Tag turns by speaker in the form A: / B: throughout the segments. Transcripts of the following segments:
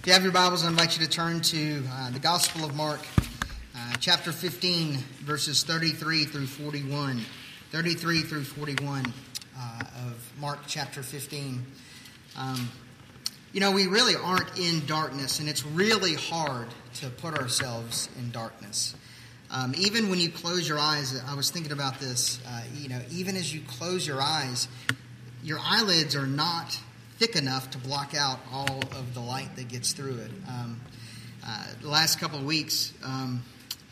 A: If you have your Bibles, I invite you to turn to uh, the Gospel of Mark, uh, chapter 15, verses 33 through 41. 33 through 41 uh, of Mark chapter 15. Um, you know, we really aren't in darkness, and it's really hard to put ourselves in darkness. Um, even when you close your eyes, I was thinking about this. Uh, you know, even as you close your eyes, your eyelids are not thick enough to block out all of the light that gets through it. Um, uh, the last couple of weeks, um,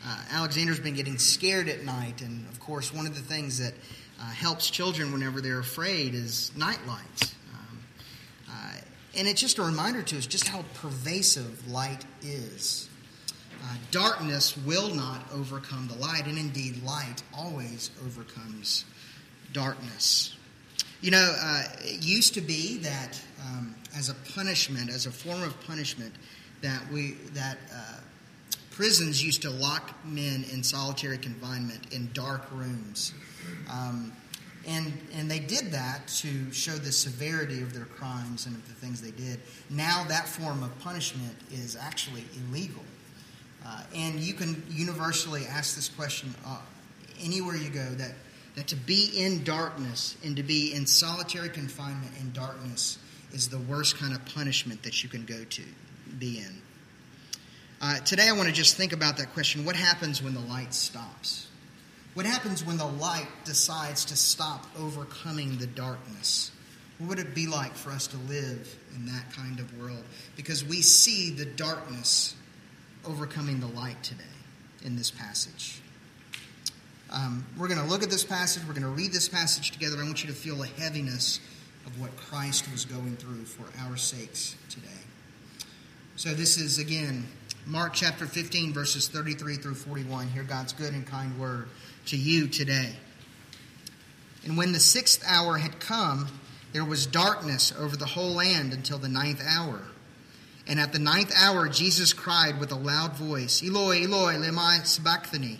A: uh, Alexander's been getting scared at night, and of course, one of the things that uh, helps children whenever they're afraid is night lights. Um, uh, and it's just a reminder to us just how pervasive light is. Uh, darkness will not overcome the light, and indeed, light always overcomes darkness. You know, uh, it used to be that um, as a punishment, as a form of punishment, that we that uh, prisons used to lock men in solitary confinement in dark rooms, um, and and they did that to show the severity of their crimes and of the things they did. Now that form of punishment is actually illegal, uh, and you can universally ask this question uh, anywhere you go that that to be in darkness and to be in solitary confinement in darkness is the worst kind of punishment that you can go to be in. Uh, today, I want to just think about that question what happens when the light stops? What happens when the light decides to stop overcoming the darkness? What would it be like for us to live in that kind of world? Because we see the darkness overcoming the light today in this passage. Um, we're going to look at this passage. We're going to read this passage together. I want you to feel the heaviness of what Christ was going through for our sakes today. So, this is again Mark chapter 15, verses 33 through 41. Hear God's good and kind word to you today. And when the sixth hour had come, there was darkness over the whole land until the ninth hour. And at the ninth hour, Jesus cried with a loud voice, Eloi, Eloi, lema sabachthani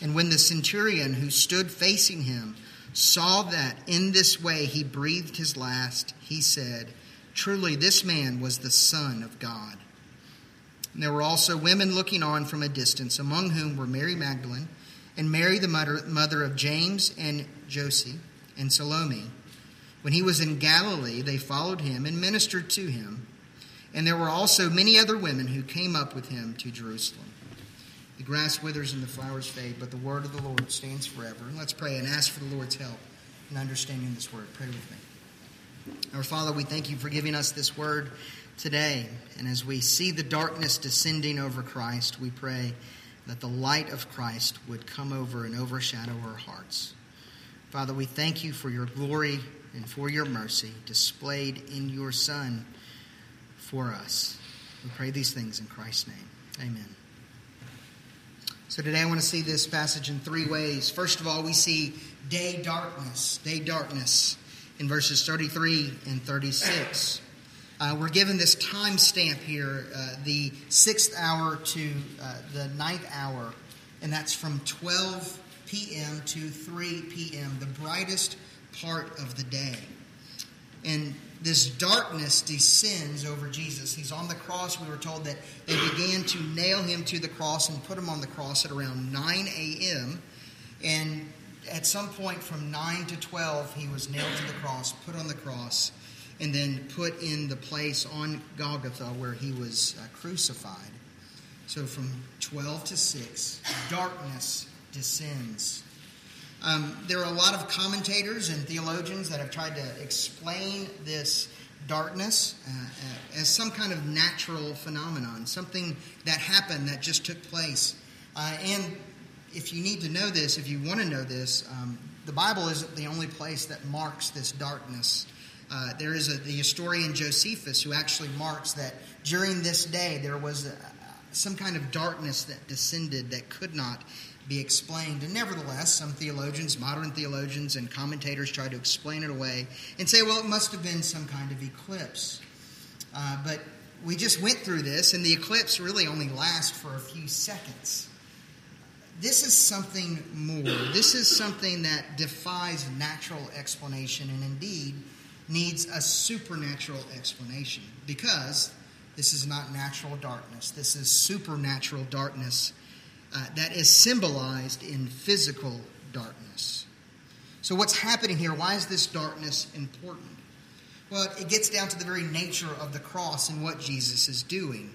A: and when the centurion who stood facing him saw that in this way he breathed his last, he said, Truly, this man was the Son of God. And there were also women looking on from a distance, among whom were Mary Magdalene, and Mary, the mother of James and Joseph, and Salome. When he was in Galilee, they followed him and ministered to him. And there were also many other women who came up with him to Jerusalem. The grass withers and the flowers fade, but the word of the Lord stands forever. And let's pray and ask for the Lord's help in understanding this word. Pray with me. Our Father, we thank you for giving us this word today. And as we see the darkness descending over Christ, we pray that the light of Christ would come over and overshadow our hearts. Father, we thank you for your glory and for your mercy displayed in your Son for us. We pray these things in Christ's name. Amen. So today I want to see this passage in three ways. First of all, we see day darkness, day darkness in verses 33 and 36. Uh, we're given this time stamp here, uh, the sixth hour to uh, the ninth hour, and that's from 12 p.m. to 3 p.m., the brightest part of the day. And this darkness descends over Jesus. He's on the cross. We were told that they began to nail him to the cross and put him on the cross at around 9 a.m. And at some point from 9 to 12, he was nailed to the cross, put on the cross, and then put in the place on Golgotha where he was uh, crucified. So from 12 to 6, darkness descends um, there are a lot of commentators and theologians that have tried to explain this darkness uh, uh, as some kind of natural phenomenon, something that happened that just took place. Uh, and if you need to know this, if you want to know this, um, the Bible isn't the only place that marks this darkness. Uh, there is a, the historian Josephus who actually marks that during this day there was a, some kind of darkness that descended that could not be explained. And nevertheless, some theologians, modern theologians, and commentators try to explain it away and say, well, it must have been some kind of eclipse. Uh, but we just went through this, and the eclipse really only lasts for a few seconds. This is something more. This is something that defies natural explanation and indeed needs a supernatural explanation because this is not natural darkness. This is supernatural darkness uh, that is symbolized in physical darkness. So, what's happening here? Why is this darkness important? Well, it gets down to the very nature of the cross and what Jesus is doing.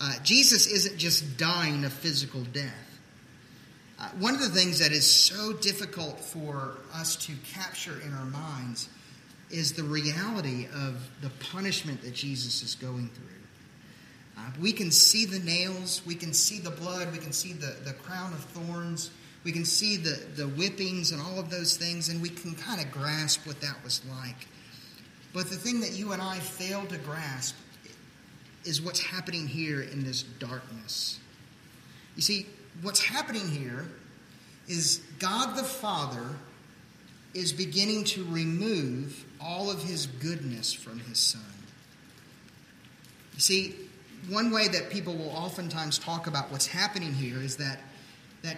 A: Uh, Jesus isn't just dying a physical death. Uh, one of the things that is so difficult for us to capture in our minds is the reality of the punishment that Jesus is going through. Uh, we can see the nails, we can see the blood, we can see the, the crown of thorns, we can see the, the whippings and all of those things, and we can kind of grasp what that was like. But the thing that you and I fail to grasp is what's happening here in this darkness. You see, what's happening here is God the Father is beginning to remove all of his goodness from his Son. You see, one way that people will oftentimes talk about what's happening here is that, that,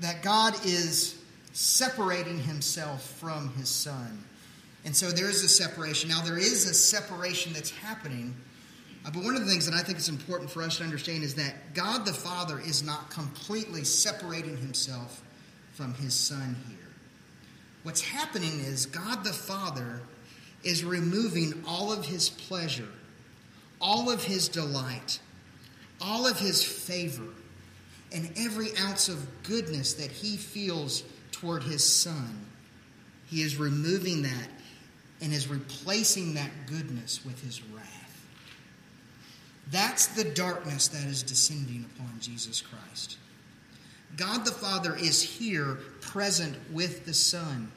A: that God is separating himself from his Son. And so there is a separation. Now, there is a separation that's happening. Uh, but one of the things that I think is important for us to understand is that God the Father is not completely separating himself from his Son here. What's happening is God the Father is removing all of his pleasure, all of his delight, all of his favor, and every ounce of goodness that he feels toward his Son. He is removing that and is replacing that goodness with his wrath. That's the darkness that is descending upon Jesus Christ. God the Father is here present with the Son.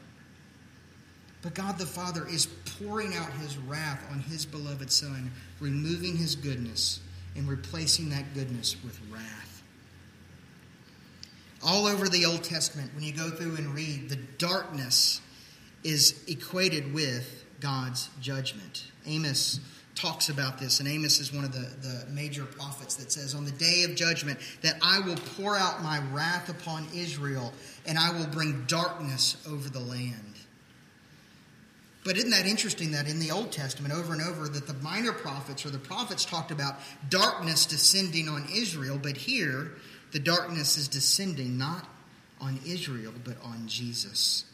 A: But God the Father is pouring out his wrath on his beloved Son, removing his goodness and replacing that goodness with wrath. All over the Old Testament, when you go through and read, the darkness is equated with God's judgment. Amos talks about this, and Amos is one of the, the major prophets that says, On the day of judgment, that I will pour out my wrath upon Israel, and I will bring darkness over the land. But isn't that interesting that in the Old Testament, over and over, that the minor prophets or the prophets talked about darkness descending on Israel, but here the darkness is descending not on Israel, but on Jesus.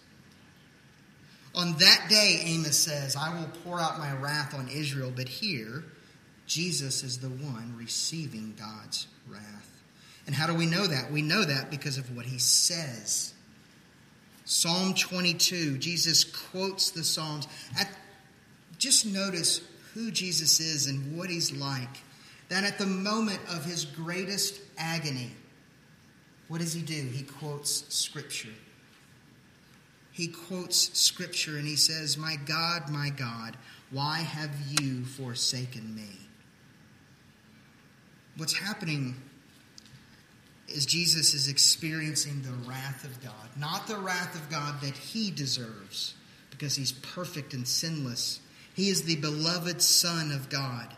A: On that day, Amos says, I will pour out my wrath on Israel, but here, Jesus is the one receiving God's wrath. And how do we know that? We know that because of what he says. Psalm 22, Jesus quotes the Psalms. At, just notice who Jesus is and what he's like. That at the moment of his greatest agony, what does he do? He quotes Scripture he quotes scripture and he says, My God, my God, why have you forsaken me? What's happening is Jesus is experiencing the wrath of God, not the wrath of God that he deserves because he's perfect and sinless. He is the beloved Son of God,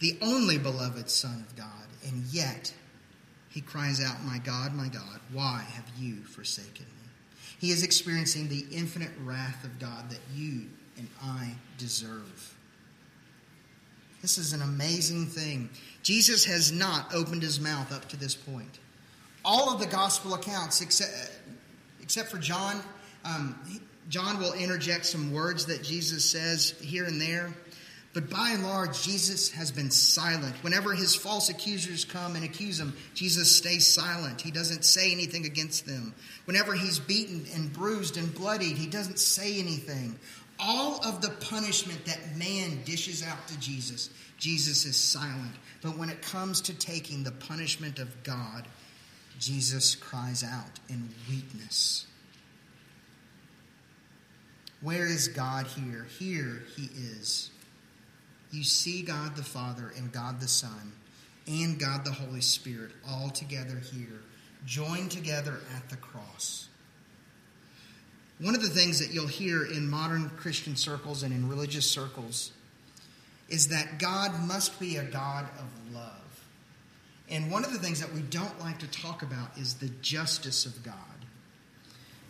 A: the only beloved Son of God, and yet he cries out, My God, my God, why have you forsaken me? He is experiencing the infinite wrath of God that you and I deserve. This is an amazing thing. Jesus has not opened his mouth up to this point. All of the gospel accounts, except, except for John, um, John will interject some words that Jesus says here and there. But by and large, Jesus has been silent. Whenever his false accusers come and accuse him, Jesus stays silent. He doesn't say anything against them. Whenever he's beaten and bruised and bloodied, he doesn't say anything. All of the punishment that man dishes out to Jesus, Jesus is silent. But when it comes to taking the punishment of God, Jesus cries out in weakness. Where is God here? Here he is you see God the Father and God the Son and God the Holy Spirit all together here, joined together at the cross. One of the things that you'll hear in modern Christian circles and in religious circles is that God must be a God of love. And one of the things that we don't like to talk about is the justice of God.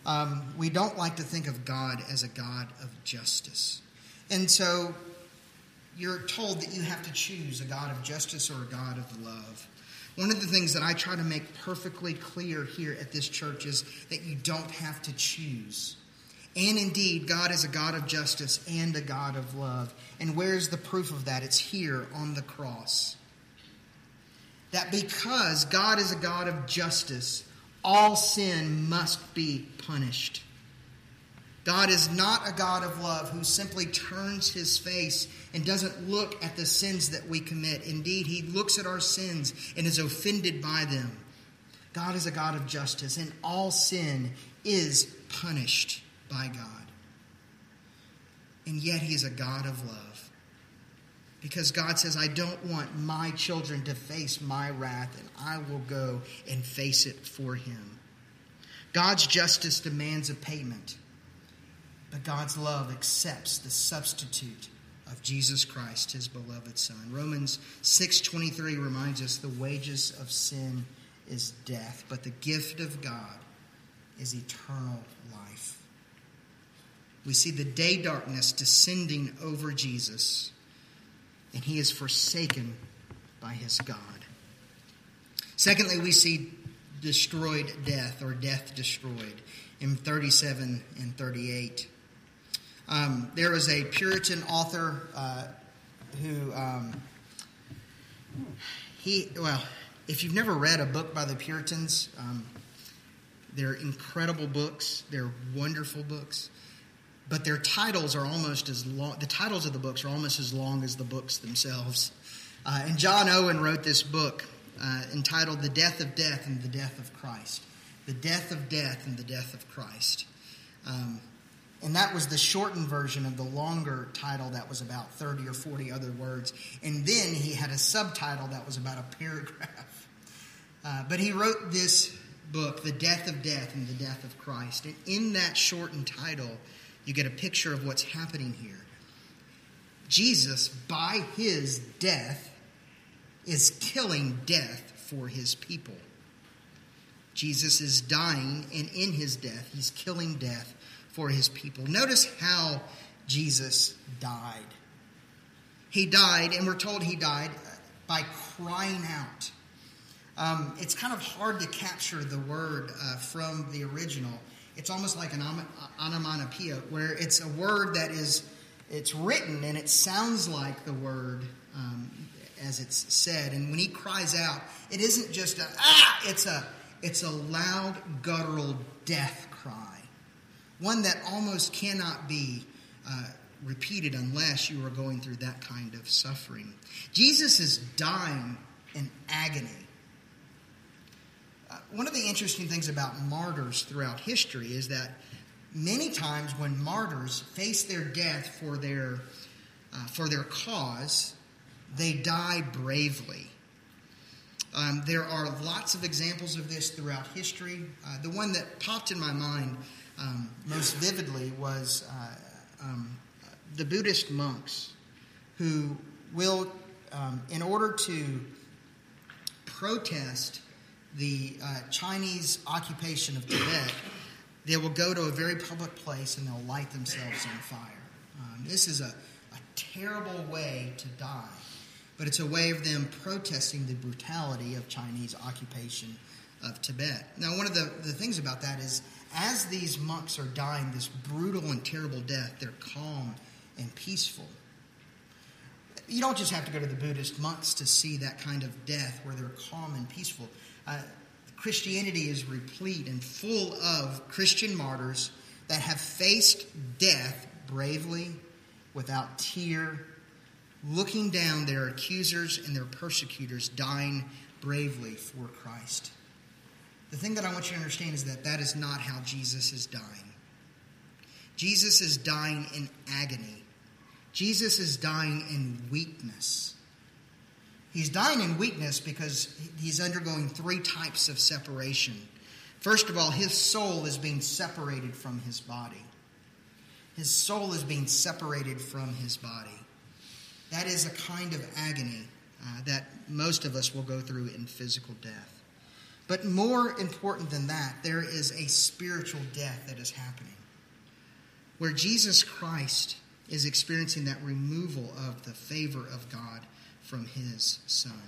A: Um, we don't like to think of God as a God of justice. And so you're told that you have to choose a God of justice or a God of love. One of the things that I try to make perfectly clear here at this church is that you don't have to choose. And indeed, God is a God of justice and a God of love. And where's the proof of that? It's here on the cross. That because God is a God of justice, all sin must be punished. God is not a God of love who simply turns his face and doesn't look at the sins that we commit. Indeed, he looks at our sins and is offended by them. God is a God of justice, and all sin is punished by God. And yet, He is a God of love. Because God says, I don't want my children to face my wrath, and I will go and face it for Him. God's justice demands a payment, but God's love accepts the substitute of Jesus Christ, his beloved son. Romans 6:23 reminds us the wages of sin is death, but the gift of God is eternal life we see the day darkness descending over Jesus, and he is forsaken by his God. Secondly, we see destroyed death or death destroyed in 37 and 38. Um, there was a Puritan author uh, who um, he well, if you've never read a book by the Puritans, um, they're incredible books. They're wonderful books but their titles are almost as long. The titles of the books are almost as long as the books themselves. Uh, and John Owen wrote this book uh, entitled "The Death of Death and the Death of Christ." The death of death and the death of Christ. Um, and that was the shortened version of the longer title that was about 30 or 40 other words. And then he had a subtitle that was about a paragraph. Uh, but he wrote this book, The Death of Death and the Death of Christ. And in that shortened title, you get a picture of what's happening here. Jesus, by his death, is killing death for his people. Jesus is dying, and in his death, he's killing death for his people. Notice how Jesus died. He died, and we're told he died by crying out. Um, it's kind of hard to capture the word uh, from the original it's almost like an onomatopoeia, where it's a word that is it's written and it sounds like the word um, as it's said. And when he cries out, it isn't just a ah, it's a it's a loud guttural death cry, one that almost cannot be uh, repeated unless you are going through that kind of suffering. Jesus is dying in agony one of the interesting things about martyrs throughout history is that many times when martyrs face their death for their uh, for their cause, they die bravely. Um, there are lots of examples of this throughout history. Uh, the one that popped in my mind um, most vividly was uh, um, the Buddhist monks who will, um, in order to protest the uh, Chinese occupation of Tibet, they will go to a very public place and they'll light themselves on fire. Um, this is a, a terrible way to die, but it's a way of them protesting the brutality of Chinese occupation of Tibet. Now, one of the, the things about that is as these monks are dying this brutal and terrible death, they're calm and peaceful. You don't just have to go to the Buddhist monks to see that kind of death where they're calm and peaceful. Uh, Christianity is replete and full of Christian martyrs that have faced death bravely, without tear, looking down their accusers and their persecutors, dying bravely for Christ. The thing that I want you to understand is that that is not how Jesus is dying. Jesus is dying in agony. Jesus is dying in weakness. He's dying in weakness because he's undergoing three types of separation. First of all, his soul is being separated from his body. His soul is being separated from his body. That is a kind of agony uh, that most of us will go through in physical death. But more important than that, there is a spiritual death that is happening where Jesus Christ is experiencing that removal of the favor of God from his Son.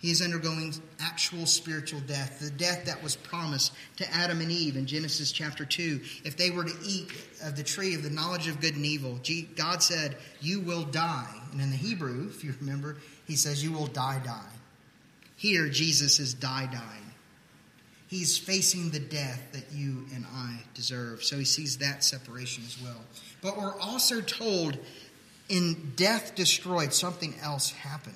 A: He is undergoing actual spiritual death, the death that was promised to Adam and Eve in Genesis chapter 2. If they were to eat of the tree of the knowledge of good and evil, God said, You will die. And in the Hebrew, if you remember, he says, You will die, die. Here, Jesus is die, dying. He's facing the death that you and I deserve. So he sees that separation as well. But we're also told in death destroyed, something else happened.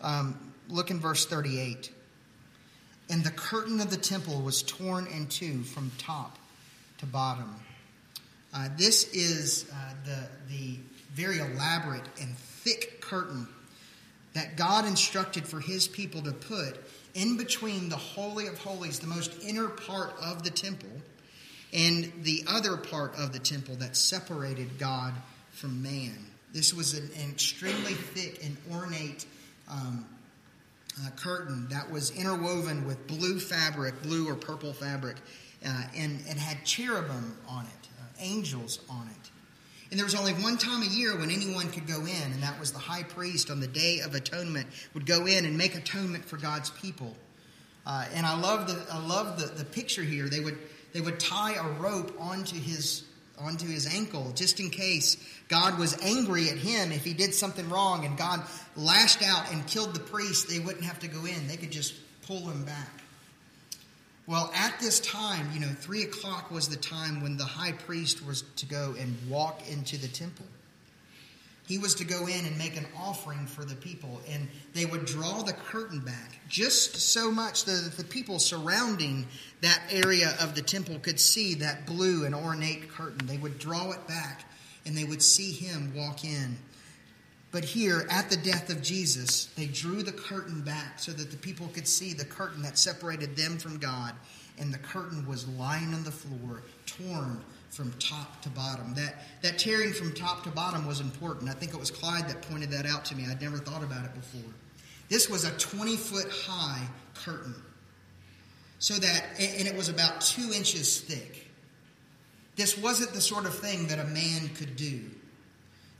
A: Um, look in verse 38. And the curtain of the temple was torn in two from top to bottom. Uh, this is uh, the, the very elaborate and thick curtain that God instructed for his people to put in between the Holy of Holies, the most inner part of the temple, and the other part of the temple that separated God from man. This was an, an extremely thick and ornate um, uh, curtain that was interwoven with blue fabric, blue or purple fabric, uh, and, and had cherubim on it, uh, angels on it. And there was only one time a year when anyone could go in, and that was the high priest on the Day of Atonement would go in and make atonement for God's people. Uh, and I love the I love the, the picture here. They would they would tie a rope onto his onto his ankle just in case God was angry at him if he did something wrong and God lashed out and killed the priest, they wouldn't have to go in. They could just pull him back. Well, at this time, you know, three o'clock was the time when the high priest was to go and walk into the temple. He was to go in and make an offering for the people, and they would draw the curtain back just so much that the people surrounding that area of the temple could see that blue and ornate curtain. They would draw it back, and they would see him walk in. But here, at the death of Jesus, they drew the curtain back so that the people could see the curtain that separated them from God, and the curtain was lying on the floor, torn from top to bottom. That, that tearing from top to bottom was important. I think it was Clyde that pointed that out to me. I'd never thought about it before. This was a 20 foot high curtain. So that, and it was about two inches thick. This wasn't the sort of thing that a man could do.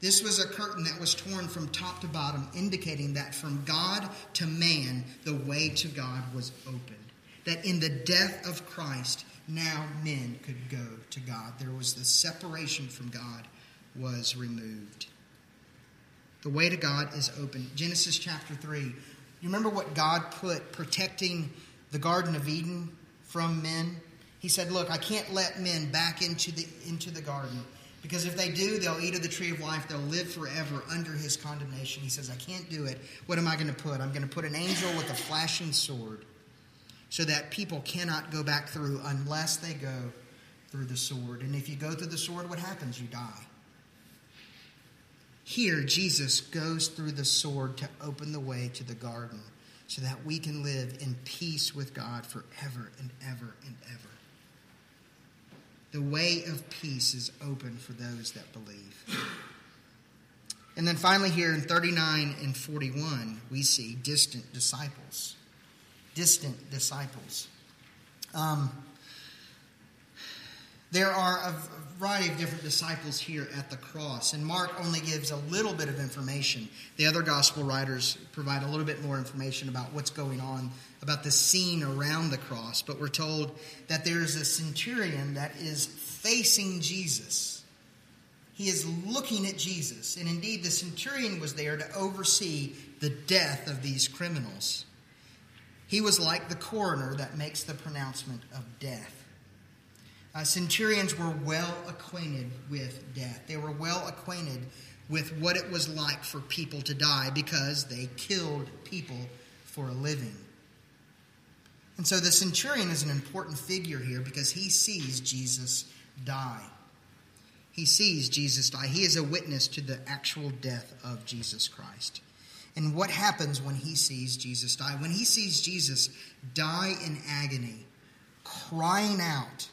A: This was a curtain that was torn from top to bottom, indicating that from God to man, the way to God was opened. That in the death of Christ, now men could go to God. There was the separation from God was removed. The way to God is open. Genesis chapter 3. You remember what God put protecting the Garden of Eden from men? He said, Look, I can't let men back into the, into the garden because if they do, they'll eat of the tree of life. They'll live forever under his condemnation. He says, I can't do it. What am I going to put? I'm going to put an angel with a flashing sword so that people cannot go back through unless they go through the sword. And if you go through the sword, what happens? You die. Here, Jesus goes through the sword to open the way to the garden so that we can live in peace with God forever and ever and ever. The way of peace is open for those that believe. And then finally, here in 39 and 41, we see distant disciples distant disciples. Um, there are a variety of different disciples here at the cross, and Mark only gives a little bit of information. The other gospel writers provide a little bit more information about what's going on, about the scene around the cross. But we're told that there's a centurion that is facing Jesus. He is looking at Jesus, and indeed, the centurion was there to oversee the death of these criminals. He was like the coroner that makes the pronouncement of death. Uh, centurions were well acquainted with death. They were well acquainted with what it was like for people to die because they killed people for a living. And so the centurion is an important figure here because he sees Jesus die. He sees Jesus die. He is a witness to the actual death of Jesus Christ. And what happens when he sees Jesus die? When he sees Jesus die in agony, crying out,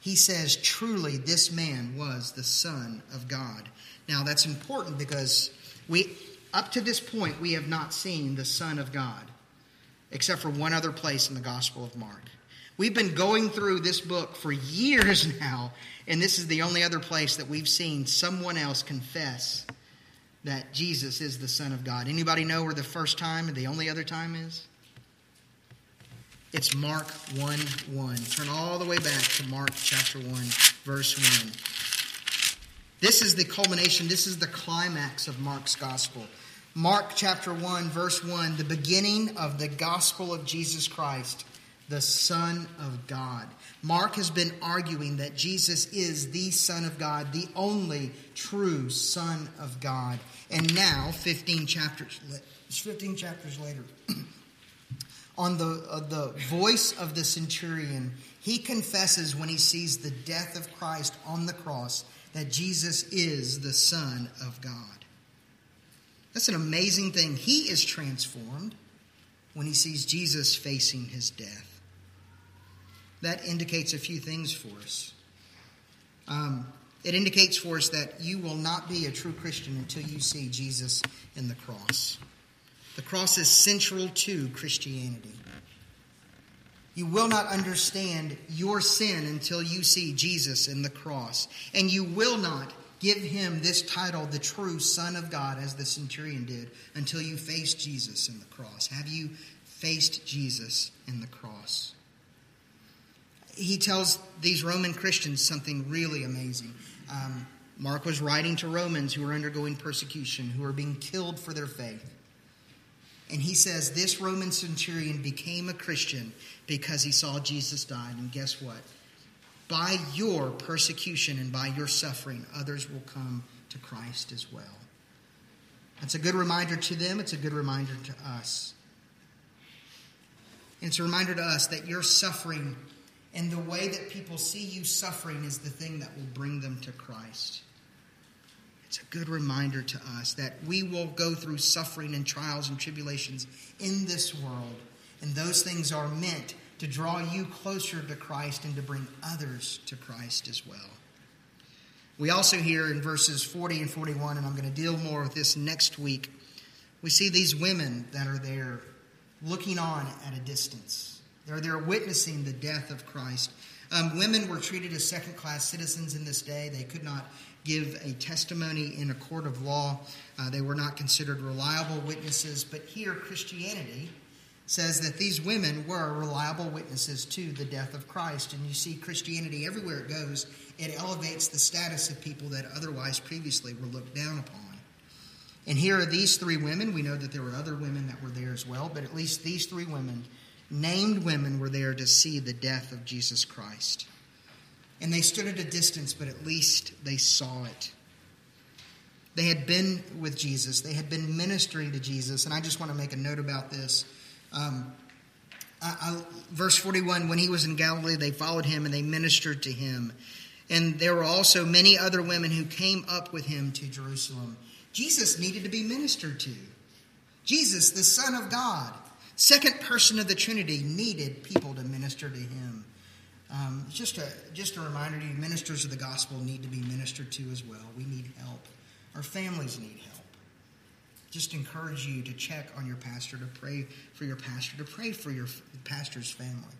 A: he says, Truly, this man was the Son of God. Now, that's important because we, up to this point, we have not seen the Son of God, except for one other place in the Gospel of Mark. We've been going through this book for years now, and this is the only other place that we've seen someone else confess that Jesus is the Son of God. Anybody know where the first time and the only other time is? It's Mark 1 1. Turn all the way back to Mark chapter 1, verse 1. This is the culmination, this is the climax of Mark's gospel. Mark chapter 1, verse 1, the beginning of the gospel of Jesus Christ, the Son of God. Mark has been arguing that Jesus is the Son of God, the only true Son of God. And now, 15 chapters, 15 chapters later, on the, uh, the voice of the centurion, he confesses when he sees the death of Christ on the cross that Jesus is the Son of God. That's an amazing thing. He is transformed when he sees Jesus facing his death. That indicates a few things for us. Um, it indicates for us that you will not be a true Christian until you see Jesus in the cross. The cross is central to Christianity. You will not understand your sin until you see Jesus in the cross. And you will not give him this title, the true Son of God, as the centurion did, until you face Jesus in the cross. Have you faced Jesus in the cross? He tells these Roman Christians something really amazing. Um, Mark was writing to Romans who were undergoing persecution, who were being killed for their faith. And he says this Roman centurion became a Christian because he saw Jesus died. And guess what? By your persecution and by your suffering, others will come to Christ as well. It's a good reminder to them, it's a good reminder to us. And it's a reminder to us that your suffering and the way that people see you suffering is the thing that will bring them to Christ. It's a good reminder to us that we will go through suffering and trials and tribulations in this world, and those things are meant to draw you closer to Christ and to bring others to Christ as well. We also hear in verses 40 and 41, and I'm going to deal more with this next week, we see these women that are there looking on at a distance. They're witnessing the death of Christ. Um, women were treated as second class citizens in this day. They could not give a testimony in a court of law, uh, they were not considered reliable witnesses. But here, Christianity says that these women were reliable witnesses to the death of Christ. And you see, Christianity, everywhere it goes, it elevates the status of people that otherwise previously were looked down upon. And here are these three women. We know that there were other women that were there as well, but at least these three women named women were there to see the death of Jesus Christ. And they stood at a distance, but at least they saw it. They had been with Jesus, they had been ministering to Jesus. And I just want to make a note about this. Um, I, I, verse 41 When he was in Galilee, they followed him and they ministered to him. And there were also many other women who came up with him to Jerusalem. Jesus needed to be ministered to. Jesus, the Son of God, Second person of the Trinity needed people to minister to him. Um, just, a, just a reminder to you ministers of the gospel need to be ministered to as well. We need help. Our families need help. Just encourage you to check on your pastor, to pray for your pastor, to pray for your pastor's family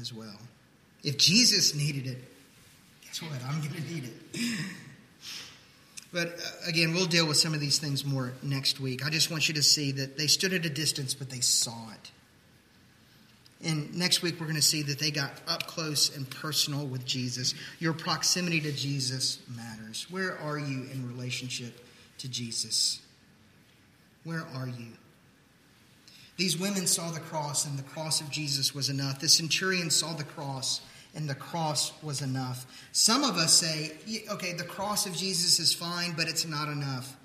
A: as well. If Jesus needed it, guess what? I'm going to need it. But uh, again, we'll deal with some of these things more next week. I just want you to see that they stood at a distance, but they saw it. And next week, we're going to see that they got up close and personal with Jesus. Your proximity to Jesus matters. Where are you in relationship to Jesus? Where are you? These women saw the cross, and the cross of Jesus was enough. The centurion saw the cross, and the cross was enough. Some of us say, okay, the cross of Jesus is fine, but it's not enough.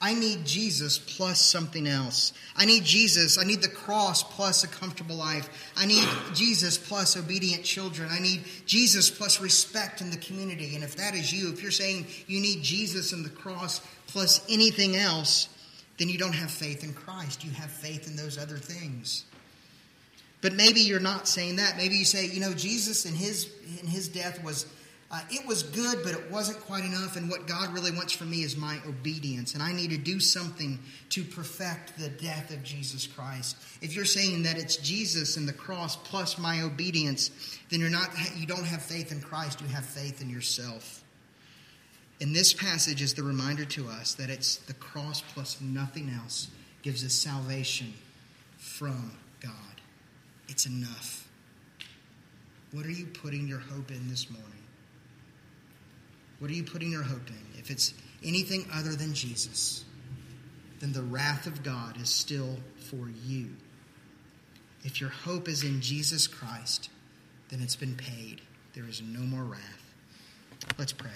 A: I need Jesus plus something else. I need Jesus. I need the cross plus a comfortable life. I need Jesus plus obedient children. I need Jesus plus respect in the community. And if that is you, if you're saying you need Jesus and the cross plus anything else, then you don't have faith in Christ. You have faith in those other things. But maybe you're not saying that. Maybe you say, you know, Jesus in his in his death was uh, it was good, but it wasn't quite enough. And what God really wants from me is my obedience. And I need to do something to perfect the death of Jesus Christ. If you're saying that it's Jesus and the cross plus my obedience, then you're not, you don't have faith in Christ. You have faith in yourself. And this passage is the reminder to us that it's the cross plus nothing else gives us salvation from. It's enough. What are you putting your hope in this morning? What are you putting your hope in? If it's anything other than Jesus, then the wrath of God is still for you. If your hope is in Jesus Christ, then it's been paid. There is no more wrath. Let's pray.